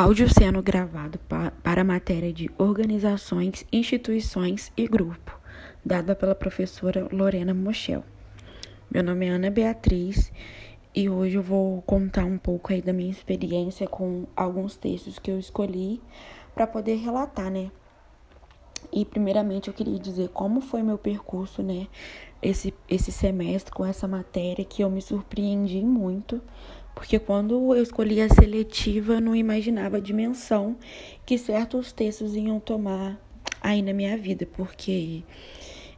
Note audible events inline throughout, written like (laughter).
Áudio sendo gravado pa para a matéria de organizações, instituições e grupo, dada pela professora Lorena Mochel. Meu nome é Ana Beatriz e hoje eu vou contar um pouco aí da minha experiência com alguns textos que eu escolhi para poder relatar, né? E primeiramente eu queria dizer como foi meu percurso, né, esse esse semestre com essa matéria que eu me surpreendi muito porque quando eu escolhi a seletiva, eu não imaginava a dimensão que certos textos iam tomar aí na minha vida, porque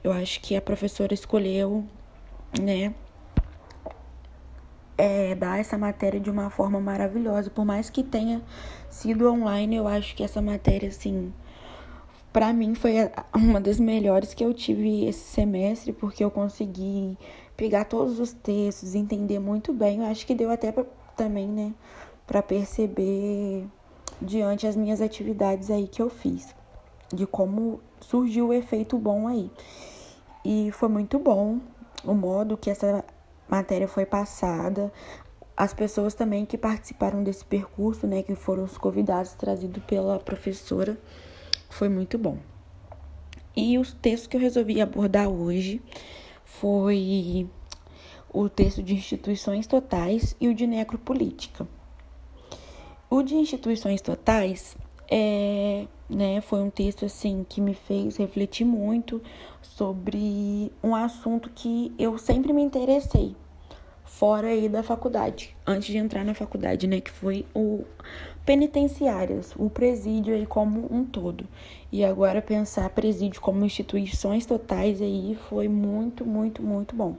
eu acho que a professora escolheu, né, é, dar essa matéria de uma forma maravilhosa. Por mais que tenha sido online, eu acho que essa matéria, assim, para mim foi uma das melhores que eu tive esse semestre, porque eu consegui pegar todos os textos, entender muito bem. Eu acho que deu até pra, também, né, para perceber diante as minhas atividades aí que eu fiz, de como surgiu o efeito bom aí. E foi muito bom o modo que essa matéria foi passada, as pessoas também que participaram desse percurso, né, que foram os convidados trazidos pela professora, foi muito bom. E os textos que eu resolvi abordar hoje foi o texto de instituições totais e o de necropolítica. O de instituições totais é, né, foi um texto assim que me fez refletir muito sobre um assunto que eu sempre me interessei fora aí da faculdade, antes de entrar na faculdade, né, que foi o penitenciárias, o presídio aí como um todo. E agora pensar presídio como instituições totais aí foi muito, muito, muito bom.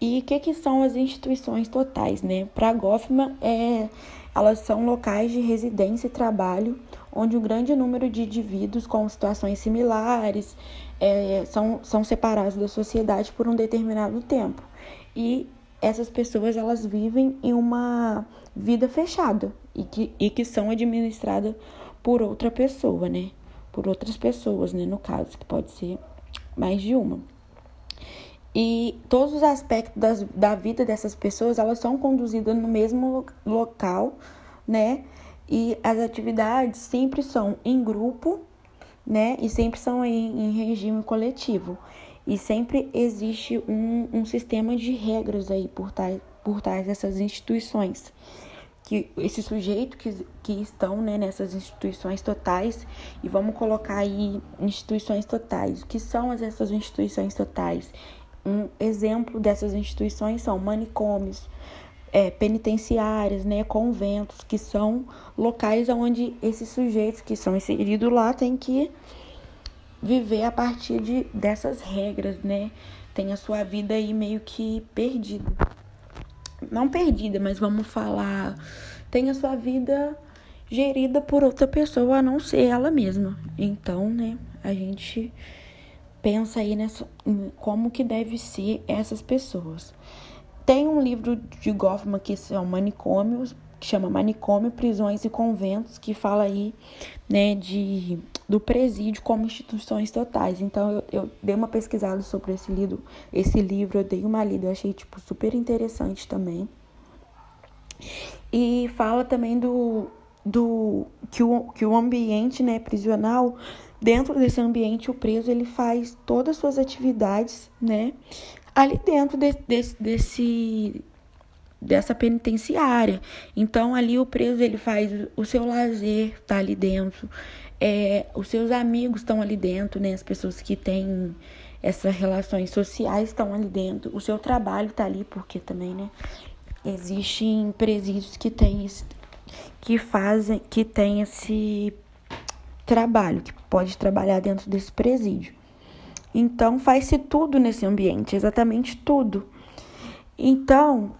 E o que, que são as instituições totais, né? Para a Goffman, é, elas são locais de residência e trabalho onde um grande número de indivíduos com situações similares é, são, são separados da sociedade por um determinado tempo. E essas pessoas elas vivem em uma vida fechada e que, e que são administradas por outra pessoa, né? Por outras pessoas, né? No caso, que pode ser mais de uma. E todos os aspectos das, da vida dessas pessoas, elas são conduzidas no mesmo local, né? E as atividades sempre são em grupo, né? E sempre são em, em regime coletivo. E sempre existe um, um sistema de regras aí por trás, por trás dessas instituições. Que esse sujeito que, que estão né, nessas instituições totais, e vamos colocar aí instituições totais. O que são essas instituições totais? Um exemplo dessas instituições são manicômios, é, penitenciárias, né, conventos, que são locais onde esses sujeitos que são inseridos lá têm que viver a partir de, dessas regras, né? Tem a sua vida aí meio que perdida. Não perdida, mas vamos falar. Tem a sua vida gerida por outra pessoa a não ser ela mesma. Então, né, a gente pensa aí nessa, como que deve ser essas pessoas. Tem um livro de Goffman que são manicômios, que chama Manicômio, Prisões e Conventos, que fala aí, né, de do presídio como instituições totais. Então eu, eu dei uma pesquisada sobre esse livro, esse livro eu dei uma lida, eu achei tipo super interessante também. E fala também do do que o, que o ambiente, né, prisional Dentro desse ambiente, o preso ele faz todas as suas atividades, né? Ali dentro de, de, desse dessa penitenciária. Então ali o preso ele faz o seu lazer tá ali dentro, é, os seus amigos estão ali dentro, né? As pessoas que têm essas relações sociais estão ali dentro, o seu trabalho tá ali porque também, né? Existem presídios que têm que fazem que tem esse trabalho, que pode trabalhar dentro desse presídio. Então, faz-se tudo nesse ambiente, exatamente tudo. Então,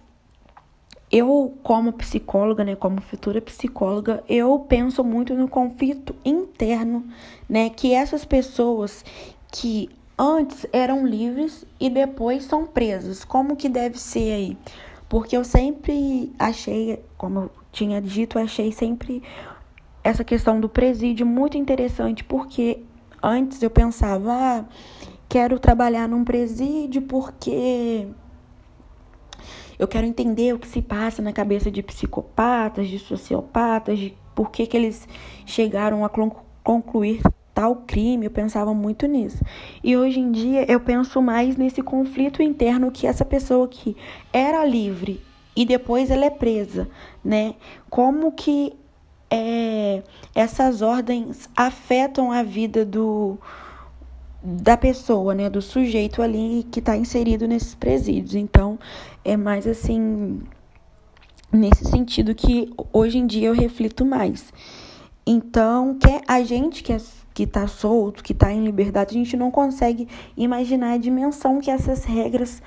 eu, como psicóloga, né, como futura psicóloga, eu penso muito no conflito interno, né, que essas pessoas que antes eram livres e depois são presas, como que deve ser aí? Porque eu sempre achei, como eu tinha dito, achei sempre essa questão do presídio muito interessante, porque antes eu pensava, ah, quero trabalhar num presídio porque eu quero entender o que se passa na cabeça de psicopatas, de sociopatas, de por que, que eles chegaram a concluir tal crime, eu pensava muito nisso. E hoje em dia eu penso mais nesse conflito interno que essa pessoa que era livre e depois ela é presa, né? Como que é, essas ordens afetam a vida do da pessoa, né, do sujeito ali que está inserido nesses presídios. Então, é mais assim nesse sentido que hoje em dia eu reflito mais. Então, que a gente que é, que está solto, que está em liberdade, a gente não consegue imaginar a dimensão que essas regras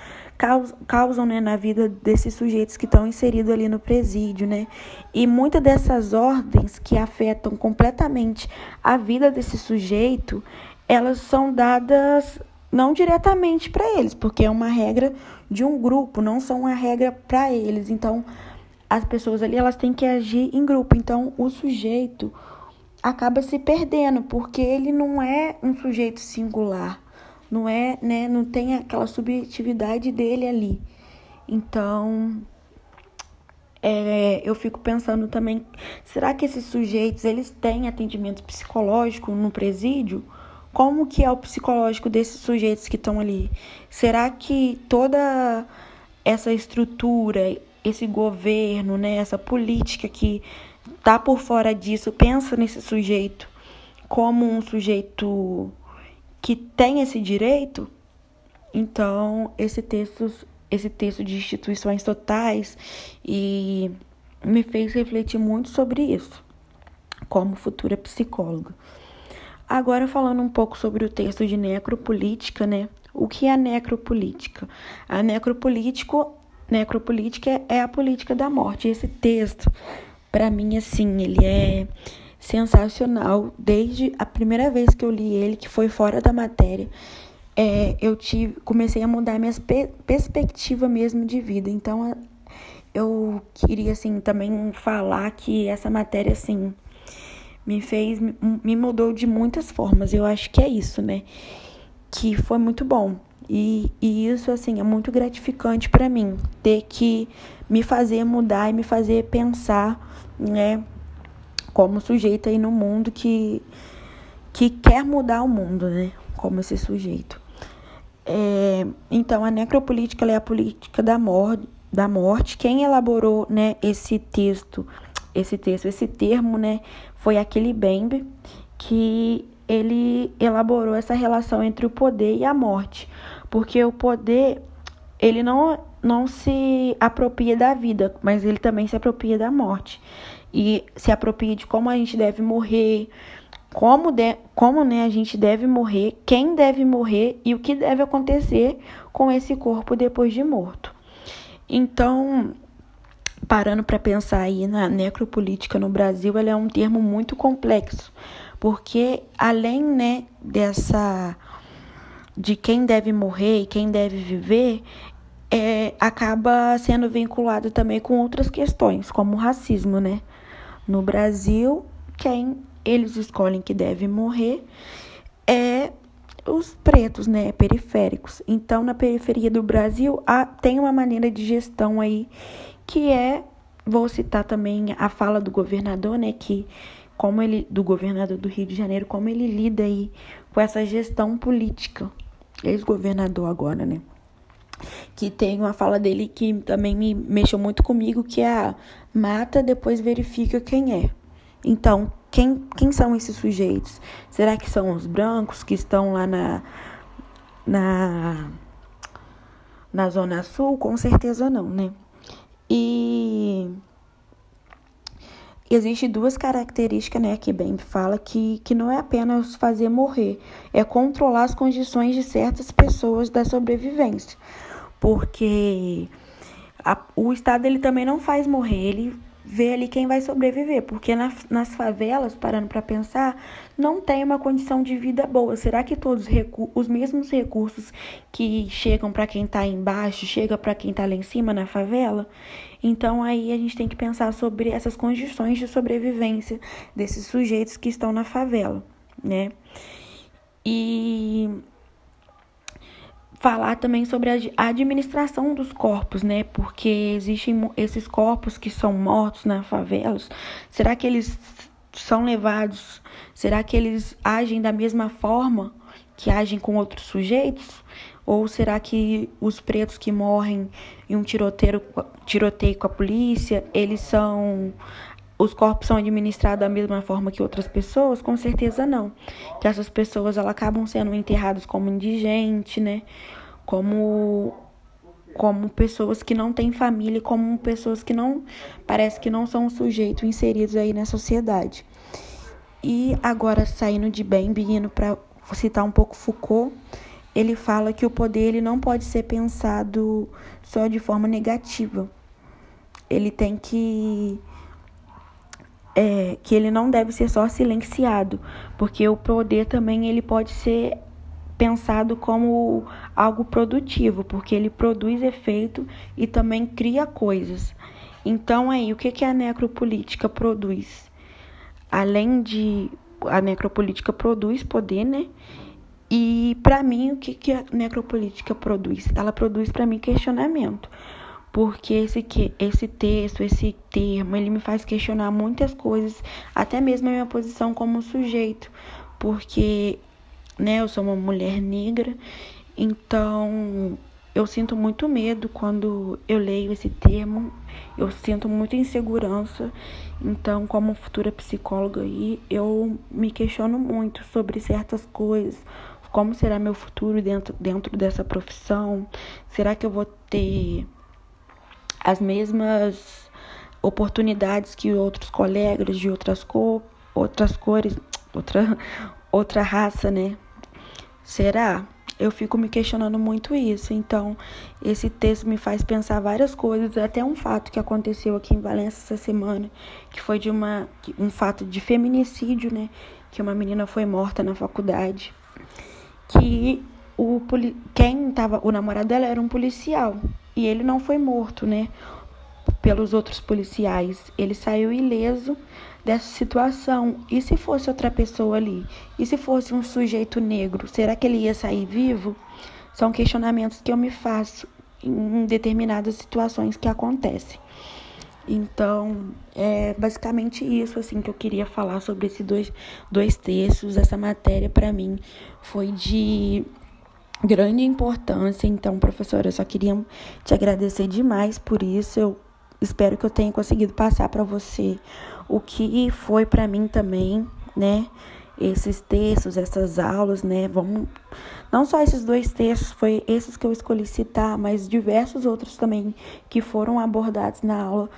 causam né, na vida desses sujeitos que estão inseridos ali no presídio, né? E muitas dessas ordens que afetam completamente a vida desse sujeito, elas são dadas não diretamente para eles, porque é uma regra de um grupo, não são uma regra para eles. Então, as pessoas ali elas têm que agir em grupo. Então, o sujeito acaba se perdendo, porque ele não é um sujeito singular não é, né, não tem aquela subjetividade dele ali. Então, é, eu fico pensando também, será que esses sujeitos, eles têm atendimento psicológico no presídio? Como que é o psicológico desses sujeitos que estão ali? Será que toda essa estrutura, esse governo, né, essa política que tá por fora disso, pensa nesse sujeito como um sujeito que tem esse direito, então esse texto, esse texto de instituições totais e me fez refletir muito sobre isso, como futura psicóloga. Agora falando um pouco sobre o texto de necropolítica, né? O que é a necropolítica? A necropolítico, necropolítica é a política da morte. Esse texto, para mim, assim, ele é sensacional desde a primeira vez que eu li ele, que foi fora da matéria. É, eu tive, comecei a mudar minha pe perspectiva mesmo de vida. Então, eu queria assim também falar que essa matéria assim me fez me mudou de muitas formas. Eu acho que é isso, né? Que foi muito bom. E, e isso assim é muito gratificante para mim ter que me fazer mudar e me fazer pensar, né? como sujeito aí no mundo que, que quer mudar o mundo, né? Como esse sujeito. É, então, a necropolítica é a política da morte, da morte. Quem elaborou né, esse texto, esse texto, esse termo, né, foi aquele Bembe, que ele elaborou essa relação entre o poder e a morte. Porque o poder, ele não, não se apropria da vida, mas ele também se apropria da morte e se aproprie de como a gente deve morrer, como, de, como né, a gente deve morrer, quem deve morrer e o que deve acontecer com esse corpo depois de morto. Então, parando para pensar aí na necropolítica no Brasil, ela é um termo muito complexo, porque além né, dessa de quem deve morrer e quem deve viver, é, acaba sendo vinculado também com outras questões, como o racismo, né? No Brasil, quem eles escolhem que deve morrer é os pretos, né, periféricos. Então, na periferia do Brasil, há, tem uma maneira de gestão aí que é, vou citar também a fala do governador, né, que como ele do governador do Rio de Janeiro, como ele lida aí com essa gestão política. Ex-governador agora, né? que tem uma fala dele que também me mexeu muito comigo, que é a mata, depois verifica quem é. Então, quem, quem são esses sujeitos? Será que são os brancos que estão lá na, na, na Zona Sul? Com certeza não, né? E existe duas características, né, que bem fala que, que não é apenas fazer morrer, é controlar as condições de certas pessoas da sobrevivência porque a, o Estado ele também não faz morrer, ele vê ali quem vai sobreviver, porque na, nas favelas, parando para pensar, não tem uma condição de vida boa. Será que todos os mesmos recursos que chegam para quem está embaixo, chega para quem está lá em cima na favela? Então aí a gente tem que pensar sobre essas condições de sobrevivência desses sujeitos que estão na favela, né? E falar também sobre a administração dos corpos, né? Porque existem esses corpos que são mortos nas favelas. Será que eles são levados, será que eles agem da mesma forma que agem com outros sujeitos? Ou será que os pretos que morrem em um tiroteio, tiroteio com a polícia, eles são os corpos são administrados da mesma forma que outras pessoas? Com certeza não. Que essas pessoas elas acabam sendo enterradas como indigente, né? Como como pessoas que não têm família, como pessoas que não parece que não são sujeitos inseridos aí na sociedade. E agora saindo de bem, indo para citar um pouco Foucault, ele fala que o poder ele não pode ser pensado só de forma negativa. Ele tem que é, que ele não deve ser só silenciado, porque o poder também ele pode ser pensado como algo produtivo, porque ele produz efeito e também cria coisas. Então aí, o que que a necropolítica produz? Além de a necropolítica produz poder, né? E para mim, o que, que a necropolítica produz? Ela produz para mim questionamento. Porque esse, que, esse texto, esse termo, ele me faz questionar muitas coisas, até mesmo a minha posição como sujeito. Porque né, eu sou uma mulher negra, então eu sinto muito medo quando eu leio esse termo, eu sinto muita insegurança. Então, como futura psicóloga aí, eu me questiono muito sobre certas coisas, como será meu futuro dentro, dentro dessa profissão? Será que eu vou ter as mesmas oportunidades que outros colegas de outras, cor, outras cores, (tsk) outra, outra raça, né? Será? Eu fico me questionando muito isso. Então, esse texto me faz pensar várias coisas, até um fato que aconteceu aqui em Valência essa semana, que foi de uma um fato de feminicídio, né? Que uma menina foi morta na faculdade que o quem tava o namorado dela era um policial e ele não foi morto, né? Pelos outros policiais, ele saiu ileso dessa situação. E se fosse outra pessoa ali? E se fosse um sujeito negro, será que ele ia sair vivo? São questionamentos que eu me faço em determinadas situações que acontecem. Então, é basicamente isso assim que eu queria falar sobre esses dois, dois textos. Essa matéria, para mim, foi de grande importância. Então, professora, eu só queria te agradecer demais por isso. Eu espero que eu tenha conseguido passar para você o que foi para mim também, né? Esses textos, essas aulas, né? Vamos não só esses dois textos, foi esses que eu escolhi citar, mas diversos outros também que foram abordados na aula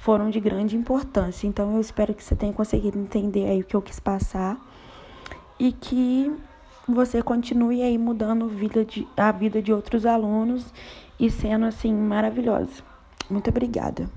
foram de grande importância. Então eu espero que você tenha conseguido entender aí o que eu quis passar e que você continue aí mudando vida de, a vida de outros alunos e sendo assim maravilhosa. Muito obrigada.